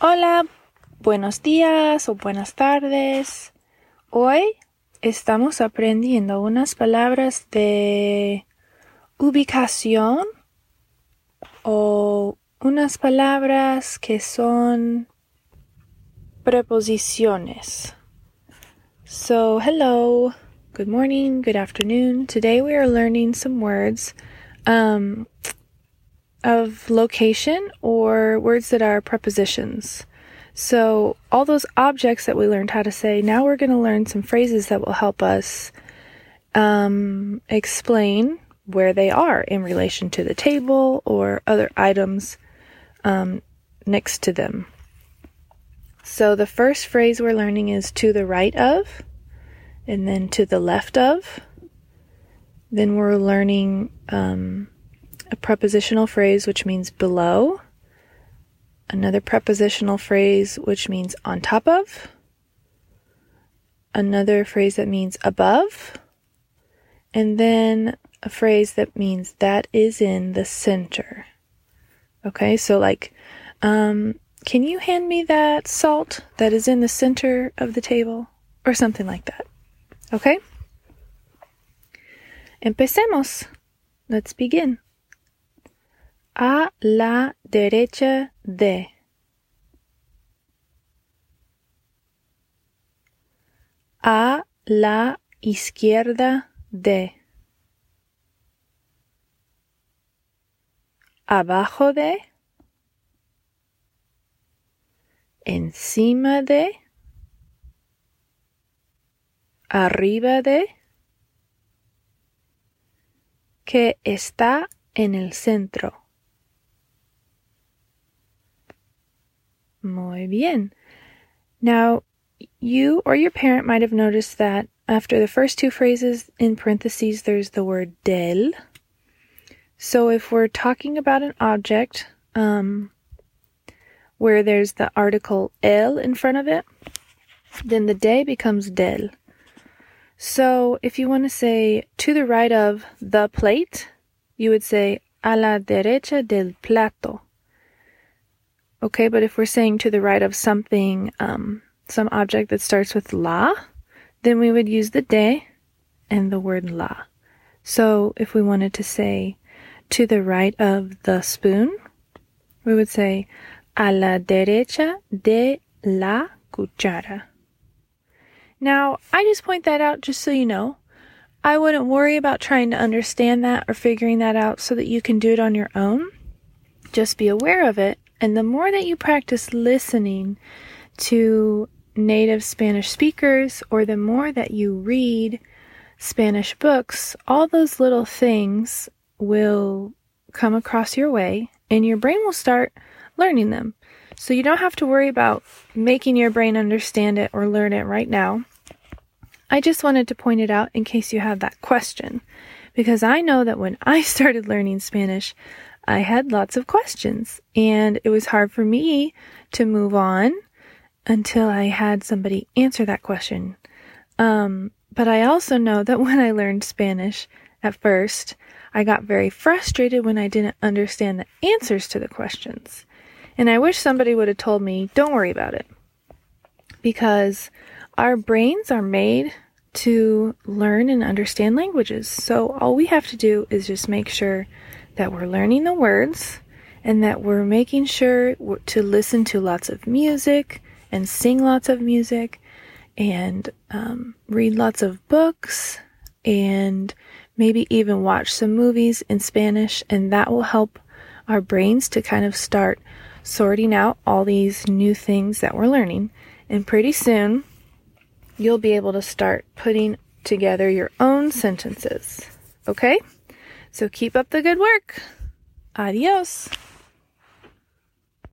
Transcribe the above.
Hola, buenos días o buenas tardes. Hoy estamos aprendiendo unas palabras de ubicación o unas palabras que son preposiciones. So, hello, good morning, good afternoon. Today we are learning some words um, of location or words that are prepositions. So, all those objects that we learned how to say, now we're going to learn some phrases that will help us um, explain where they are in relation to the table or other items um, next to them. So, the first phrase we're learning is to the right of, and then to the left of. Then we're learning um, a prepositional phrase which means below, another prepositional phrase which means on top of, another phrase that means above, and then a phrase that means that is in the center. Okay, so like, um, can you hand me that salt that is in the center of the table? Or something like that. Okay? Empecemos. Let's begin. A la derecha de. A la izquierda de. Abajo de. Encima de. Arriba de. Que está en el centro. Muy bien. Now, you or your parent might have noticed that after the first two phrases in parentheses, there's the word del. So if we're talking about an object um, where there's the article el in front of it, then the de becomes del. So if you want to say to the right of the plate, you would say a la derecha del plato. Okay, but if we're saying to the right of something, um, some object that starts with la, then we would use the de and the word la. So if we wanted to say to the right of the spoon, we would say a la derecha de la cuchara. Now, I just point that out just so you know. I wouldn't worry about trying to understand that or figuring that out so that you can do it on your own. Just be aware of it and the more that you practice listening to native Spanish speakers, or the more that you read Spanish books, all those little things will come across your way and your brain will start learning them. So you don't have to worry about making your brain understand it or learn it right now. I just wanted to point it out in case you have that question. Because I know that when I started learning Spanish, I had lots of questions and it was hard for me to move on until I had somebody answer that question. Um, but I also know that when I learned Spanish at first, I got very frustrated when I didn't understand the answers to the questions. And I wish somebody would have told me, don't worry about it. Because our brains are made to learn and understand languages. So all we have to do is just make sure that we're learning the words and that we're making sure to listen to lots of music and sing lots of music and um, read lots of books and maybe even watch some movies in Spanish, and that will help our brains to kind of start sorting out all these new things that we're learning. And pretty soon, you'll be able to start putting together your own sentences. Okay? So keep up the good work. Adios.